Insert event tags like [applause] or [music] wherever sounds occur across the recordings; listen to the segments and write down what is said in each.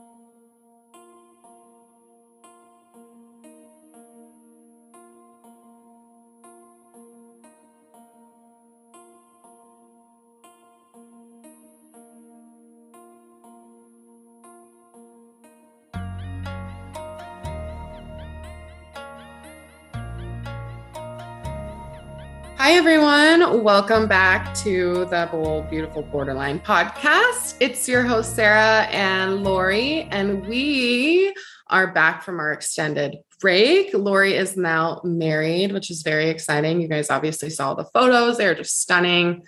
Thank you. Hi, everyone. Welcome back to the Bold, Beautiful Borderline podcast. It's your host, Sarah and Lori, and we are back from our extended break. Lori is now married, which is very exciting. You guys obviously saw the photos, they're just stunning.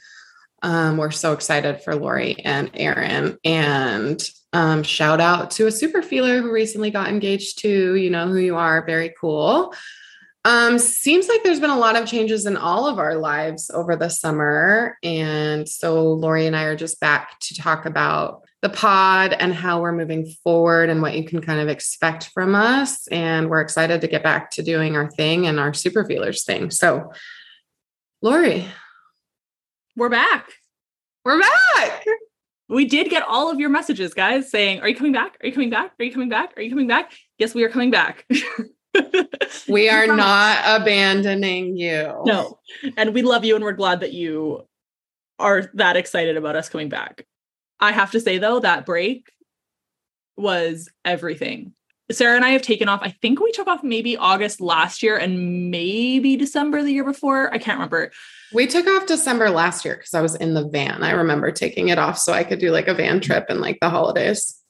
Um, we're so excited for Lori and Aaron. And um, shout out to a super feeler who recently got engaged too. You know who you are. Very cool. Um, seems like there's been a lot of changes in all of our lives over the summer. And so Lori and I are just back to talk about the pod and how we're moving forward and what you can kind of expect from us. And we're excited to get back to doing our thing and our super feelers thing. So, Lori, we're back. We're back. We did get all of your messages, guys, saying, Are you coming back? Are you coming back? Are you coming back? Are you coming back? Yes, we are coming back. [laughs] we [laughs] are not abandoning you. No. And we love you and we're glad that you are that excited about us coming back. I have to say though, that break was everything. Sarah and I have taken off. I think we took off maybe August last year and maybe December the year before. I can't remember. We took off December last year because I was in the van. I remember taking it off so I could do like a van trip and like the holidays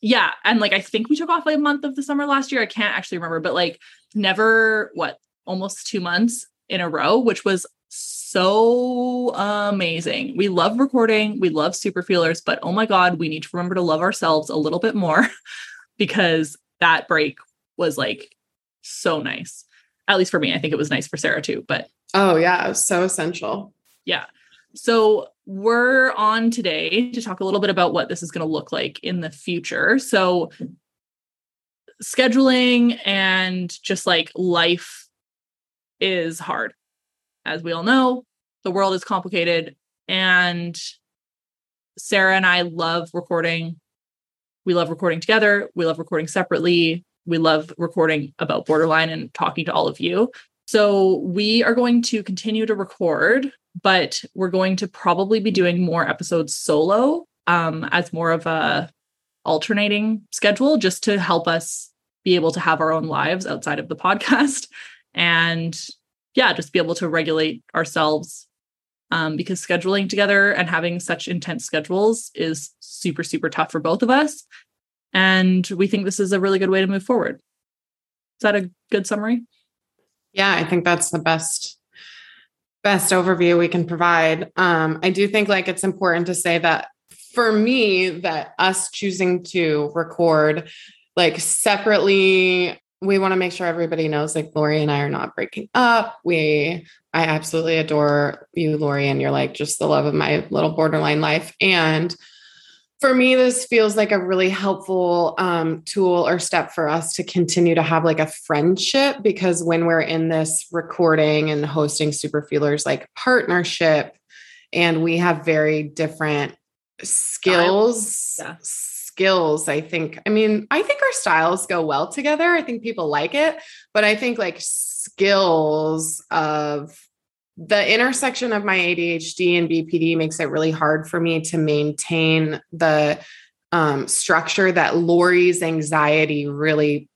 yeah and like i think we took off like a month of the summer last year i can't actually remember but like never what almost two months in a row which was so amazing. We love recording we love super feelers but oh my god we need to remember to love ourselves a little bit more [laughs] because that break was like so nice. At least for me i think it was nice for sarah too but oh yeah so essential. Yeah. So we're on today to talk a little bit about what this is going to look like in the future. So, scheduling and just like life is hard. As we all know, the world is complicated. And Sarah and I love recording. We love recording together. We love recording separately. We love recording about Borderline and talking to all of you. So, we are going to continue to record but we're going to probably be doing more episodes solo um, as more of a alternating schedule just to help us be able to have our own lives outside of the podcast [laughs] and yeah just be able to regulate ourselves um, because scheduling together and having such intense schedules is super super tough for both of us. And we think this is a really good way to move forward. Is that a good summary yeah i think that's the best best overview we can provide. Um, I do think like it's important to say that for me, that us choosing to record like separately, we want to make sure everybody knows like Lori and I are not breaking up. We I absolutely adore you, Lori, and you're like just the love of my little borderline life. And for me, this feels like a really helpful um, tool or step for us to continue to have like a friendship because when we're in this recording and hosting super feelers like partnership and we have very different skills yeah. skills i think i mean i think our styles go well together i think people like it but i think like skills of the intersection of my ADHD and BPD makes it really hard for me to maintain the um, structure that Lori's anxiety really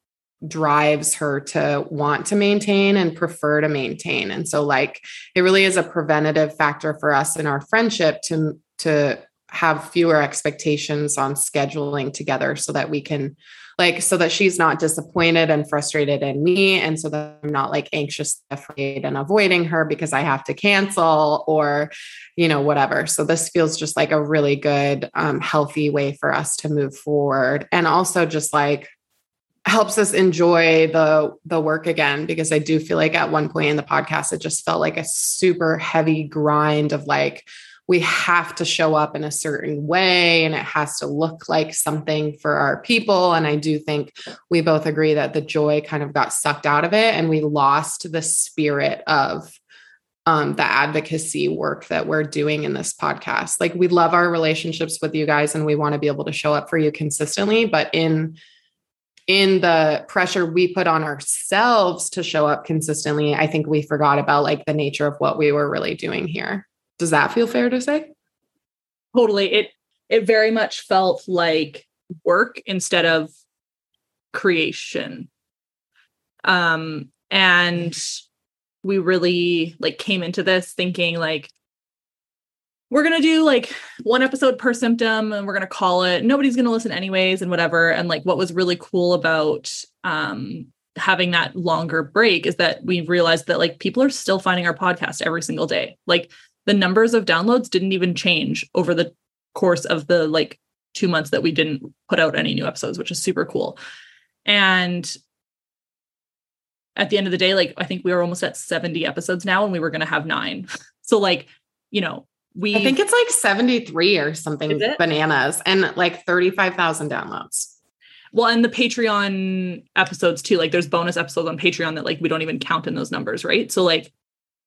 drives her to want to maintain and prefer to maintain. And so like it really is a preventative factor for us in our friendship to to have fewer expectations on scheduling together so that we can like so that she's not disappointed and frustrated in me and so that i'm not like anxious afraid and avoiding her because i have to cancel or you know whatever. So this feels just like a really good um, healthy way for us to move forward. And also just like helps us enjoy the the work again because i do feel like at one point in the podcast it just felt like a super heavy grind of like we have to show up in a certain way and it has to look like something for our people. And I do think we both agree that the joy kind of got sucked out of it and we lost the spirit of um, the advocacy work that we're doing in this podcast. Like we love our relationships with you guys and we want to be able to show up for you consistently, but in in the pressure we put on ourselves to show up consistently, I think we forgot about like the nature of what we were really doing here. Does that feel fair to say? Totally. It it very much felt like work instead of creation. Um and we really like came into this thinking like we're going to do like one episode per symptom and we're going to call it nobody's going to listen anyways and whatever and like what was really cool about um having that longer break is that we realized that like people are still finding our podcast every single day like the numbers of downloads didn't even change over the course of the like 2 months that we didn't put out any new episodes which is super cool and at the end of the day like i think we were almost at 70 episodes now and we were going to have 9 [laughs] so like you know we I think it's like 73 or something bananas and like 35,000 downloads. Well, and the Patreon episodes too, like there's bonus episodes on Patreon that like we don't even count in those numbers, right? So like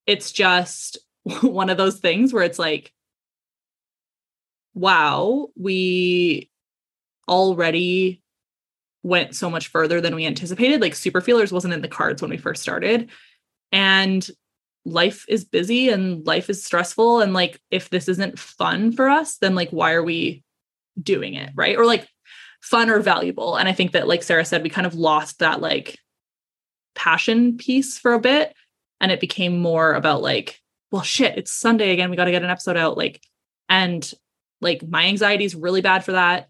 it's just [laughs] one of those things where it's like wow, we already went so much further than we anticipated. Like super feelers wasn't in the cards when we first started. And life is busy and life is stressful and like if this isn't fun for us then like why are we doing it right or like fun or valuable and i think that like sarah said we kind of lost that like passion piece for a bit and it became more about like well shit it's sunday again we got to get an episode out like and like my anxiety is really bad for that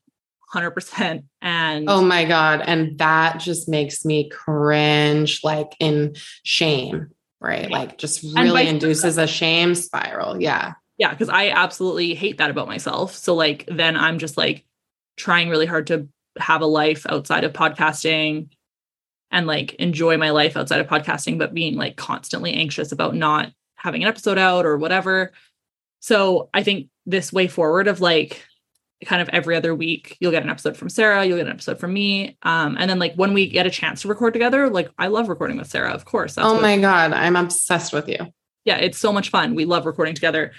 100% and oh my god and that just makes me cringe like in shame right? Like just really induces a shame spiral. Yeah. Yeah. Cause I absolutely hate that about myself. So, like, then I'm just like trying really hard to have a life outside of podcasting and like enjoy my life outside of podcasting, but being like constantly anxious about not having an episode out or whatever. So, I think this way forward of like, kind of every other week you'll get an episode from sarah you'll get an episode from me um, and then like when we get a chance to record together like i love recording with sarah of course oh my god i'm obsessed with you. Yeah it's so much fun we love recording together.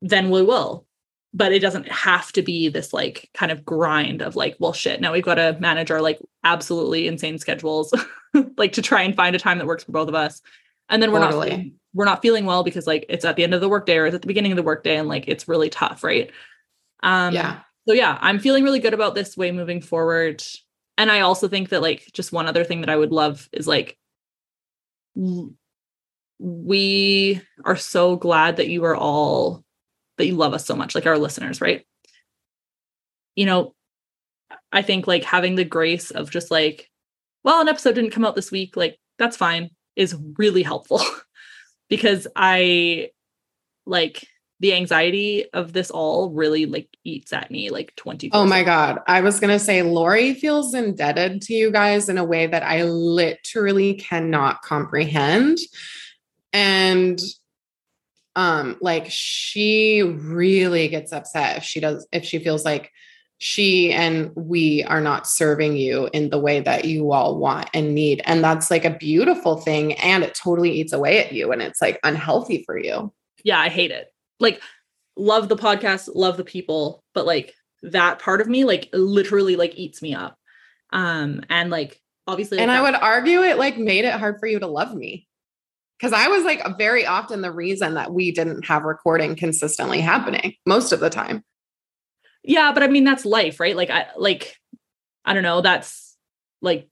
Then we will but it doesn't have to be this like kind of grind of like well shit now we've got to manage our like absolutely insane schedules [laughs] like to try and find a time that works for both of us and then we're totally. not we're not feeling well because like it's at the end of the workday or it's at the beginning of the workday and like it's really tough right um yeah so yeah, I'm feeling really good about this way moving forward. And I also think that like just one other thing that I would love is like we are so glad that you are all that you love us so much, like our listeners, right? You know, I think like having the grace of just like, well, an episode didn't come out this week, like that's fine, is really helpful [laughs] because I like the anxiety of this all really like eats at me like 20 oh my god. I was going to say lori feels indebted to you guys in a way that i literally cannot comprehend. And um like she really gets upset if she does if she feels like she and we are not serving you in the way that you all want and need and that's like a beautiful thing and it totally eats away at you and it's like unhealthy for you yeah i hate it like love the podcast, love the people, but like that part of me like literally like eats me up. Um and like obviously And like, I would argue it like made it hard for you to love me. Cuz I was like very often the reason that we didn't have recording consistently happening most of the time. Yeah, but I mean that's life, right? Like I like I don't know, that's like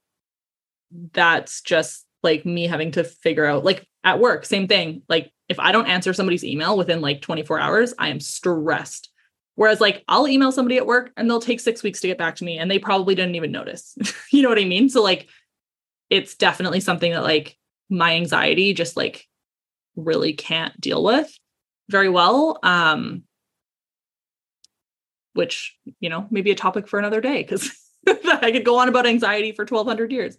that's just like me having to figure out like at work, same thing. Like if I don't answer somebody's email within like 24 hours, I am stressed. Whereas, like, I'll email somebody at work and they'll take six weeks to get back to me and they probably didn't even notice. [laughs] you know what I mean? So, like, it's definitely something that, like, my anxiety just like really can't deal with very well. Um, which, you know, maybe a topic for another day because [laughs] I could go on about anxiety for 1200 years.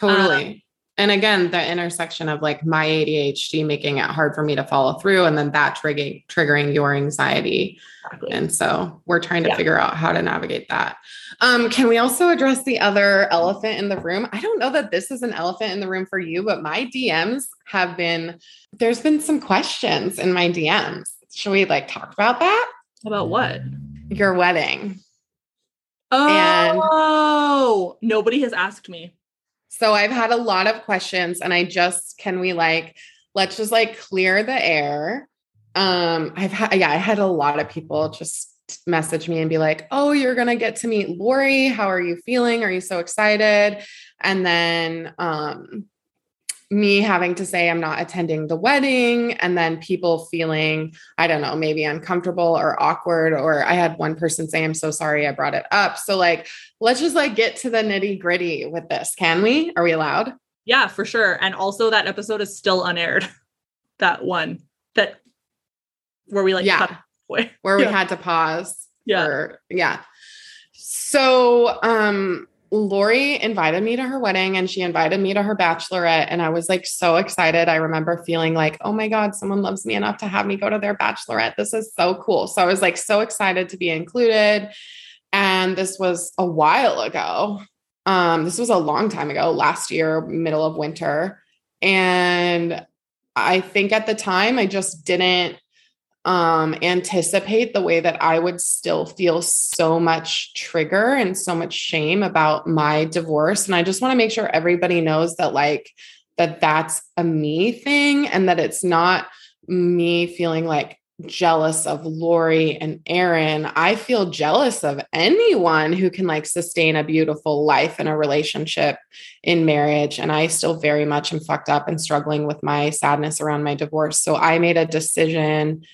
Totally. Um, And again, the intersection of like my ADHD making it hard for me to follow through and then that triggering triggering your anxiety. Exactly. And so we're trying to yeah. figure out how to navigate that. Um, can we also address the other elephant in the room? I don't know that this is an elephant in the room for you, but my DMs have been there's been some questions in my DMs. Should we like talk about that? About what? Your wedding. Oh, and nobody has asked me. So I've had a lot of questions and I just can we like let's just like clear the air. Um I've had yeah, I had a lot of people just message me and be like, "Oh, you're going to get to meet Lori. How are you feeling? Are you so excited?" And then um me having to say I'm not attending the wedding and then people feeling, I don't know, maybe uncomfortable or awkward. Or I had one person say, I'm so sorry I brought it up. So, like, let's just like get to the nitty gritty with this. Can we? Are we allowed? Yeah, for sure. And also, that episode is still unaired. [laughs] that one that where we like, yeah, where yeah. we had to pause. Yeah. Yeah. So, um, Lori invited me to her wedding and she invited me to her bachelorette. And I was like so excited. I remember feeling like, oh my God, someone loves me enough to have me go to their bachelorette. This is so cool. So I was like so excited to be included. And this was a while ago. Um, this was a long time ago, last year, middle of winter. And I think at the time I just didn't um, anticipate the way that I would still feel so much trigger and so much shame about my divorce. And I just want to make sure everybody knows that, like, that that's a me thing and that it's not me feeling like jealous of Lori and Aaron. I feel jealous of anyone who can like sustain a beautiful life in a relationship in marriage. And I still very much am fucked up and struggling with my sadness around my divorce. So I made a decision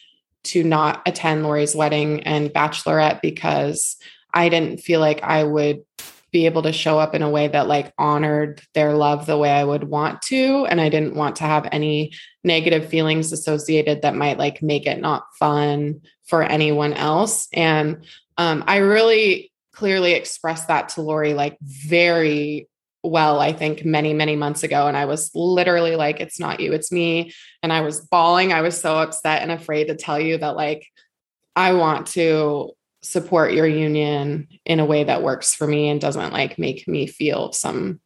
to not attend Lori's wedding and bachelorette because I didn't feel like I would be able to show up in a way that like honored their love the way I would want to. And I didn't want to have any negative feelings associated that might like make it not fun for anyone else. And um, I really clearly expressed that to Lori like very well, I think many, many months ago. And I was literally like, it's not you, it's me. And I was bawling. I was so upset and afraid to tell you that, like, I want to support your union in a way that works for me and doesn't like make me feel some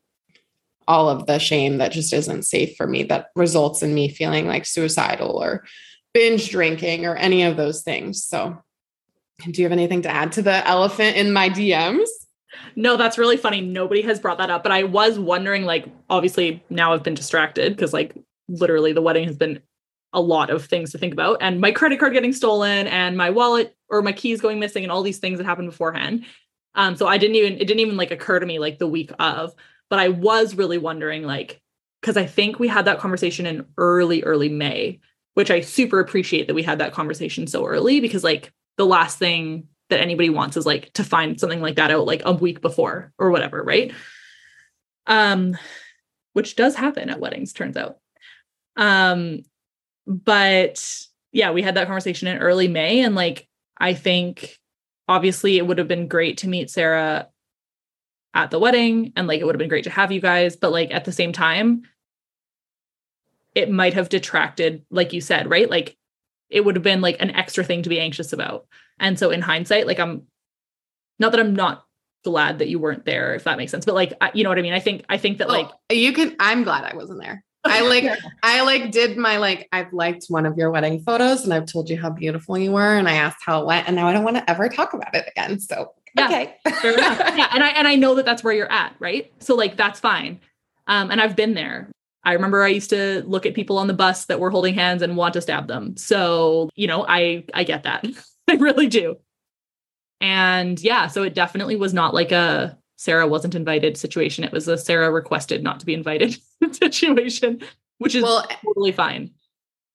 all of the shame that just isn't safe for me that results in me feeling like suicidal or binge drinking or any of those things. So, do you have anything to add to the elephant in my DMs? No, that's really funny. Nobody has brought that up, but I was wondering like obviously now I've been distracted because like literally the wedding has been a lot of things to think about and my credit card getting stolen and my wallet or my keys going missing and all these things that happened beforehand. Um so I didn't even it didn't even like occur to me like the week of, but I was really wondering like cuz I think we had that conversation in early early May, which I super appreciate that we had that conversation so early because like the last thing that anybody wants is like to find something like that out like a week before or whatever, right? Um, which does happen at weddings, turns out. Um, but yeah, we had that conversation in early May, and like I think obviously it would have been great to meet Sarah at the wedding, and like it would have been great to have you guys, but like at the same time, it might have detracted, like you said, right? Like it would have been like an extra thing to be anxious about. And so in hindsight, like I'm not that I'm not glad that you weren't there, if that makes sense, but like, I, you know what I mean? I think, I think that like you can, I'm glad I wasn't there. I [laughs] like, I like did my, like, I've liked one of your wedding photos and I've told you how beautiful you were. And I asked how it went and now I don't want to ever talk about it again. So, yeah, okay. yeah. And I, and I know that that's where you're at. Right. So like, that's fine. Um, and I've been there. I remember I used to look at people on the bus that were holding hands and want to stab them. So, you know, I I get that. [laughs] I really do. And yeah, so it definitely was not like a Sarah wasn't invited situation. It was a Sarah requested not to be invited [laughs] situation, which is well, totally fine.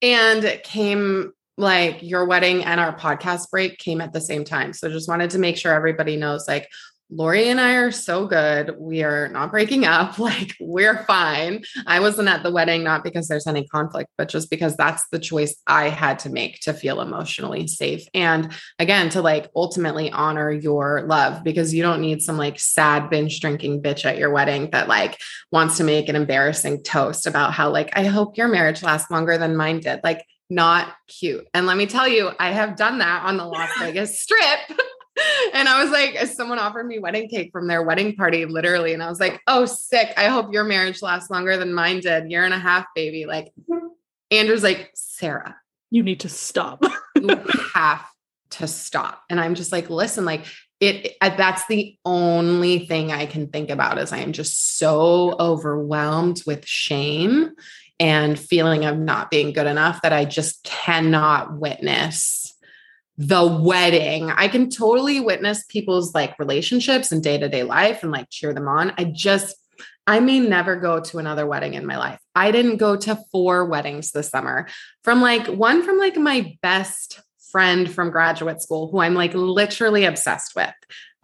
And it came like your wedding and our podcast break came at the same time. So just wanted to make sure everybody knows like Lori and I are so good. We are not breaking up. [laughs] Like, we're fine. I wasn't at the wedding, not because there's any conflict, but just because that's the choice I had to make to feel emotionally safe. And again, to like ultimately honor your love because you don't need some like sad binge drinking bitch at your wedding that like wants to make an embarrassing toast about how, like, I hope your marriage lasts longer than mine did. Like, not cute. And let me tell you, I have done that on the Las [laughs] Vegas strip. [laughs] and I was like, someone offered me wedding cake from their wedding party, literally. And I was like, oh, sick. I hope your marriage lasts longer than mine did. Year and a half, baby. Like, Andrew's like, Sarah, you need to stop. [laughs] you have to stop. And I'm just like, listen, like, it that's the only thing I can think about is I am just so overwhelmed with shame and feeling of not being good enough that I just cannot witness the wedding. I can totally witness people's like relationships and day to day life and like cheer them on. I just, I may never go to another wedding in my life. I didn't go to four weddings this summer from like one from like my best friend from graduate school who I'm like literally obsessed with.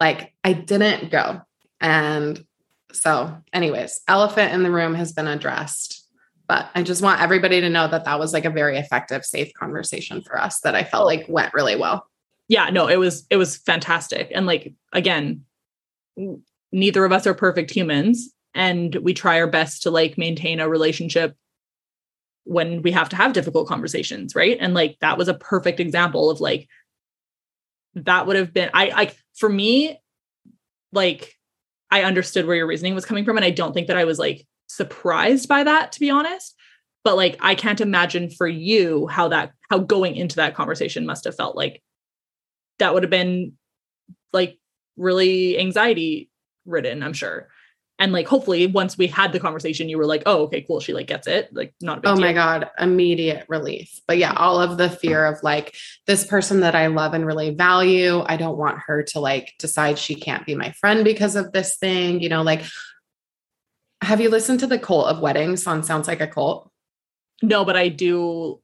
Like, I didn't go. And so, anyways, elephant in the room has been addressed but I just want everybody to know that that was like a very effective, safe conversation for us that I felt like went really well. Yeah, no, it was it was fantastic. And like again, neither of us are perfect humans and we try our best to like maintain a relationship when we have to have difficult conversations, right? And like that was a perfect example of like that would have been I like for me like I understood where your reasoning was coming from and I don't think that I was like surprised by that, to be honest. But like, I can't imagine for you how that, how going into that conversation must have felt like that would have been like really anxiety ridden, I'm sure. And like, hopefully, once we had the conversation, you were like, oh, okay, cool. She like gets it. Like, not a big Oh deal. my God, immediate relief. But yeah, all of the fear of like this person that I love and really value, I don't want her to like decide she can't be my friend because of this thing, you know, like have you listened to the cult of weddings on Sounds Like a Cult? No, but I do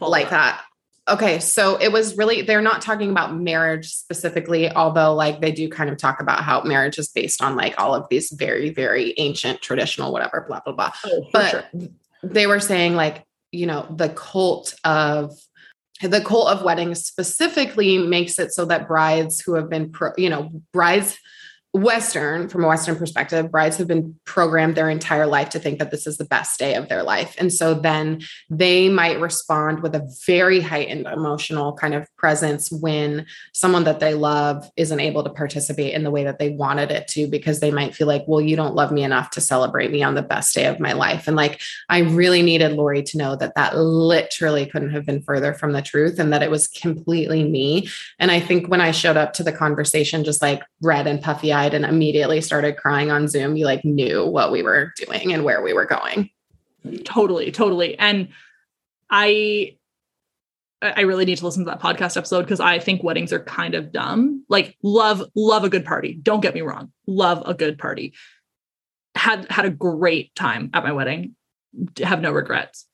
like that. Okay, so it was really they're not talking about marriage specifically, although like they do kind of talk about how marriage is based on like all of these very very ancient traditional whatever blah blah blah. Oh, but sure. they were saying like, you know, the cult of the cult of weddings specifically makes it so that brides who have been pro, you know, brides Western, from a Western perspective, brides have been programmed their entire life to think that this is the best day of their life. And so then they might respond with a very heightened emotional kind of presence when someone that they love isn't able to participate in the way that they wanted it to, because they might feel like, well, you don't love me enough to celebrate me on the best day of my life. And like, I really needed Lori to know that that literally couldn't have been further from the truth and that it was completely me. And I think when I showed up to the conversation, just like red and puffy eyed, and immediately started crying on Zoom. You like knew what we were doing and where we were going. Totally, totally. And I I really need to listen to that podcast episode because I think weddings are kind of dumb. Like love love a good party. Don't get me wrong. Love a good party. Had had a great time at my wedding. Have no regrets.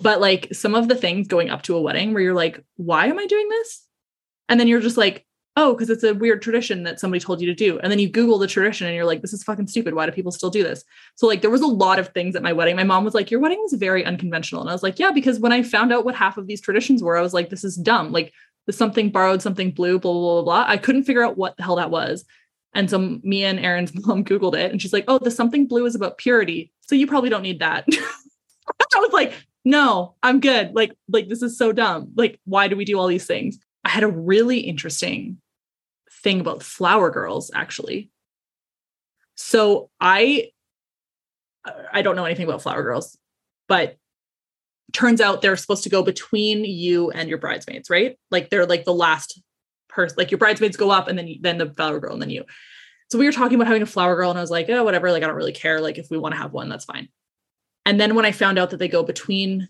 But like some of the things going up to a wedding where you're like, why am I doing this? And then you're just like, oh, because it's a weird tradition that somebody told you to do. And then you Google the tradition and you're like, this is fucking stupid. Why do people still do this? So, like, there was a lot of things at my wedding. My mom was like, your wedding was very unconventional. And I was like, yeah, because when I found out what half of these traditions were, I was like, this is dumb. Like, the something borrowed, something blue, blah, blah, blah, blah. I couldn't figure out what the hell that was. And so me and Aaron's [laughs] mom Googled it and she's like, oh, the something blue is about purity. So you probably don't need that. [laughs] I was like, no, I'm good. Like, like this is so dumb. Like, why do we do all these things? I had a really interesting thing about flower girls actually. So i i don't know anything about flower girls but turns out they're supposed to go between you and your bridesmaids right? Like they're like the last person like your bridesmaids go up and then then the flower girl and then you. So we were talking about having a flower girl and i was like oh whatever like i don't really care like if we want to have one that's fine. And then when i found out that they go between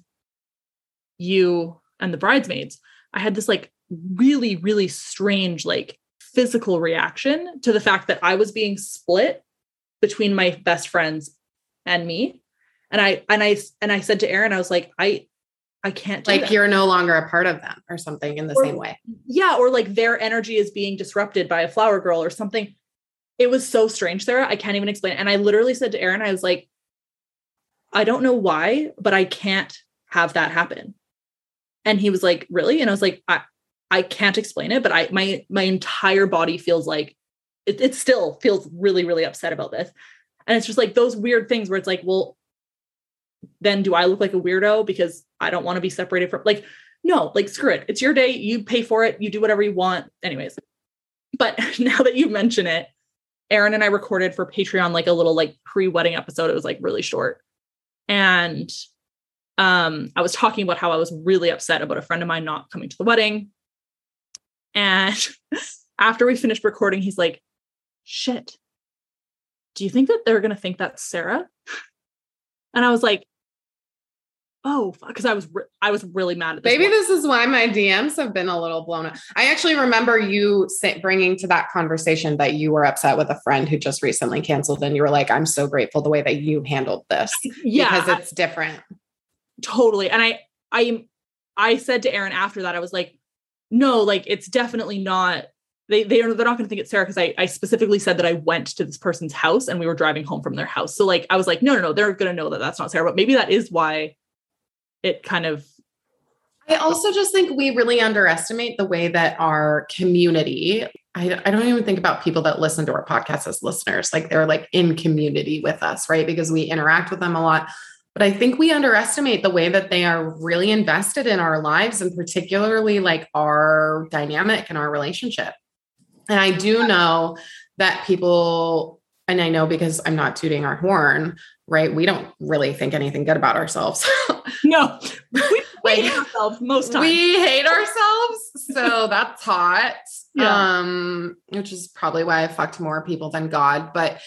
you and the bridesmaids i had this like really really strange like physical reaction to the fact that I was being split between my best friends and me. And I and I and I said to Aaron, I was like, I I can't like that. you're no longer a part of them or something in the Or- same way. yeah, or like their energy is being disrupted by a flower girl or something. It was so strange, Sarah. I can't even explain. it. And I literally said to Aaron, I was like, I don't know why, but I can't have that happen. And he was like, Really? And I was like, I, I can't explain it, but I my my entire body feels like it, it still feels really, really upset about this. And it's just like those weird things where it's like, well, then do I look like a weirdo because I don't want to be separated from like no, like screw it. It's your day. You pay for it. You do whatever you want. Anyways. But [laughs] now that you mention it, Aaron and I recorded for Patreon like a little like pre-wedding episode. It was like really short. And um I was talking about how I was really upset about a friend of mine not coming to the wedding. And [laughs] after we finished recording, he's like, "Shit. Do you think that they're going to think that's Sarah?" [laughs] And I was like, "Oh, because I was re- I was really mad at this Maybe one. this is why my DMs have been a little blown up. I actually remember you bringing to that conversation that you were upset with a friend who just recently canceled, and you were like, "I'm so grateful the way that you handled this [laughs] yeah, because it's different." totally and i i i said to aaron after that i was like no like it's definitely not they they are they're not going to think it's sarah because I, I specifically said that i went to this person's house and we were driving home from their house so like i was like no no no they're going to know that that's not sarah but maybe that is why it kind of I also just think we really underestimate the way that our community, I, I don't even think about people that listen to our podcast as listeners, like they're like in community with us, right? Because we interact with them a lot. But I think we underestimate the way that they are really invested in our lives and particularly like our dynamic and our relationship. And I do know that people, and I know because I'm not tooting our horn, right? We don't really think anything good about ourselves. [laughs] no we, [laughs] Like, hate ourselves most times we hate ourselves. So [laughs] that's hot. Yeah. Um, which is probably why I fucked more people than God. But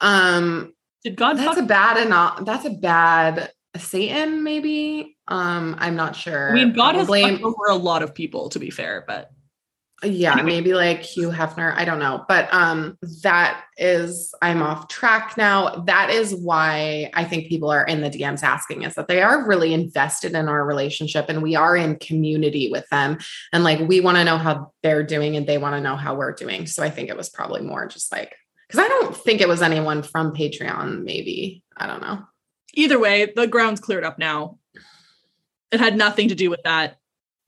um did god that's fuck a bad and that's a bad Satan, maybe. Um, I'm not sure. i mean god has Probably- fucked over a lot of people to be fair but yeah Anyway. maybe like hugh hefner i don't know but um that is i'm off track now that is why i think people are in the dms asking is that they are really invested in our relationship and we are in community with them and like we want to know how they're doing and they want to know how we're doing so i think it was probably more just like because i don't think it was anyone from patreon maybe i don't know either way the ground's cleared up now it had nothing to do with that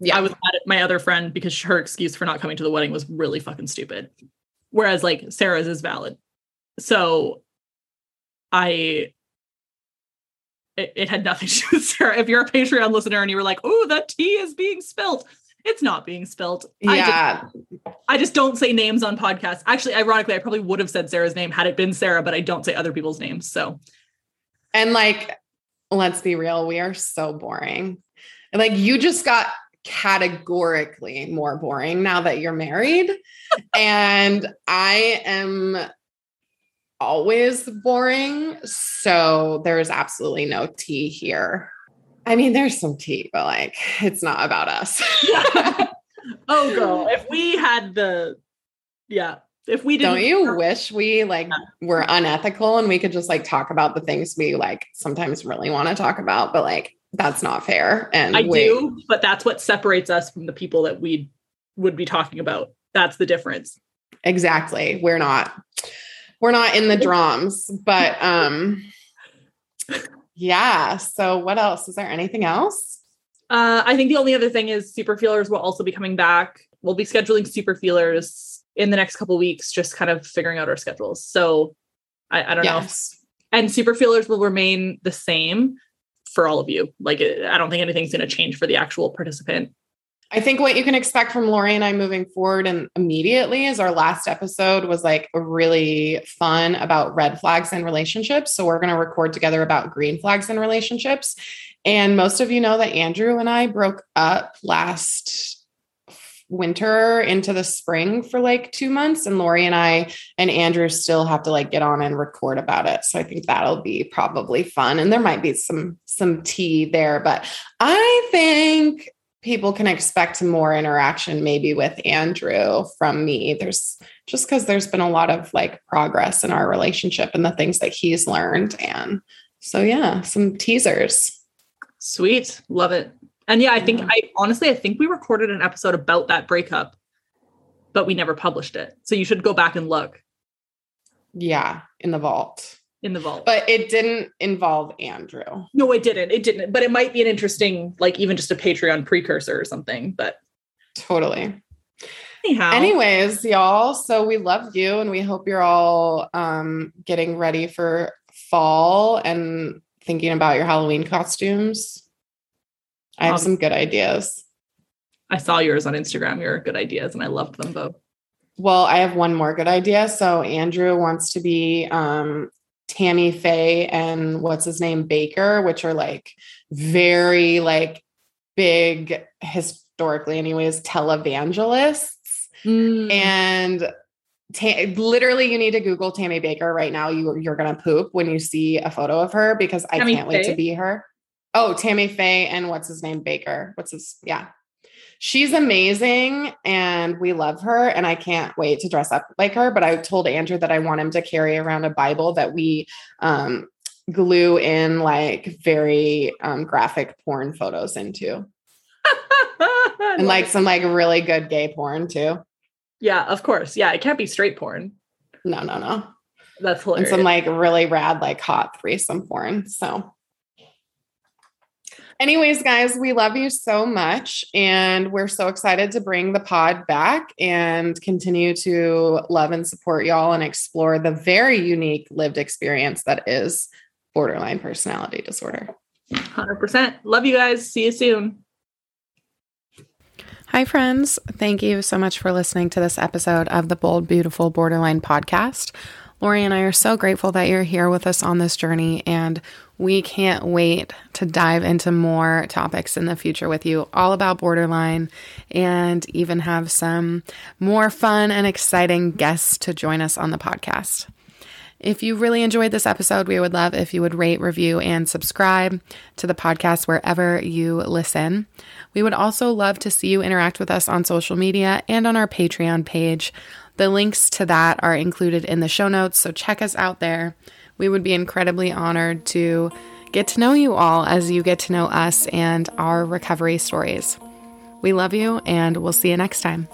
yeah I was mad at my other friend because her excuse for not coming to the wedding was really fucking stupid. Whereas like Sarah's is valid. So I it, it had nothing [laughs] to do with Sarah. If you're a Patreon listener and you were like, oh, the tea is being spilt. It's not being spilt. I just, yeah I just don't say names on podcasts. Actually, ironically, I probably would have said Sarah's name had it been Sarah, but I don't say other people's names. So And like, let's be real, we are so boring. Like, you just got categorically more boring now that you're married. [laughs] and I am always boring. So there's absolutely no tea here. I mean, there's some tea, but like, it's not about us. [laughs] oh girl, if we had the yeah, if we didn't Don't you wish we like were unethical and we could just like talk about the things we like sometimes really want to talk about, but like that's not fair. And I we- do, but that's what separates us from the people that we would be talking about. That's the difference. exactly. We're not we're not in the drums, but um yeah. So what else? Is there anything else? Uh, I think the only other thing is super feelers will also be coming back. We'll be scheduling super feelers in the next couple weeks, just kind of figuring out our schedules. So I, I don't know. Yes. And super feelers will remain the same for all of you. Like I don't think anything's going to change for the actual participant. I think what you can expect from Lori and I moving forward and immediately is our last episode was like really fun about red flags in relationships. So we're going to record together about green flags in relationships. And most of you know that Andrew and I broke up last winter into the spring for like two months and Lori and I and Andrew still have to like get on and record about it. So I think that'll be probably fun. And there might be some some tea there, but I think people can expect more interaction maybe with Andrew from me. There's just because there's been a lot of like progress in our relationship and the things that he's learned. And so, yeah, some teasers. Sweet. Love it. And yeah, I think I honestly I think we recorded an episode about that breakup, but we never published it. So you should go back and look Yeah, in the vault. In the vault. But it didn't involve Andrew. no, it didn't. It didn't. But it might be an interesting, like even just a Patreon precursor or something. But Totally. anyhow, Anyways, y'all, so we love you and we hope you're all um getting ready for fall and thinking about your Halloween costumes. I have Um, some good ideas. I saw yours on Instagram. Your good ideas, and I loved them both. Well, I have one more good idea. So Andrew wants to be um Tammy Faye and what's his name Bakker, which are like very like big historically anyways televangelists. Mm. And ta- literally, you need to Google Tammy Bakker right now. You you're gonna poop when you see a photo of her because I Tammy can't wait to be her. Oh, Tammy Faye and what's his name Bakker? What's his? Yeah, she's amazing and we love her. And I can't wait to dress up like her. But I told Andrew that I want him to carry around a Bible that we um, glue in like very um, graphic porn photos into, [laughs] and like some like really good gay porn too. yeah, of course. Yeah, it can't be straight porn. No, no, no. That's hilarious. and some like really rad, like hot threesome porn. So, anyways, guys, we love you so much. And we're so excited to bring the pod back and continue to love and support y'all and explore the very unique lived experience that is borderline personality disorder. 100%. Love you guys. See you soon. Hi, friends. Thank you so much for listening to this episode of the Bold, Beautiful Borderline podcast. Lori and I are so grateful that you're here with us on this journey, and we can't wait to dive into more topics in the future with you, all about borderline, and even have some more fun and exciting guests to join us on the podcast. If you really enjoyed this episode, we would love if you would rate, review, and subscribe to the podcast wherever you listen. We would also love to see you interact with us on social media and on our Patreon page. The links to that are included in the show notes, so check us out there. We would be incredibly honored to get to know you all as you get to know us and our recovery stories. We love you, and we'll see you next time.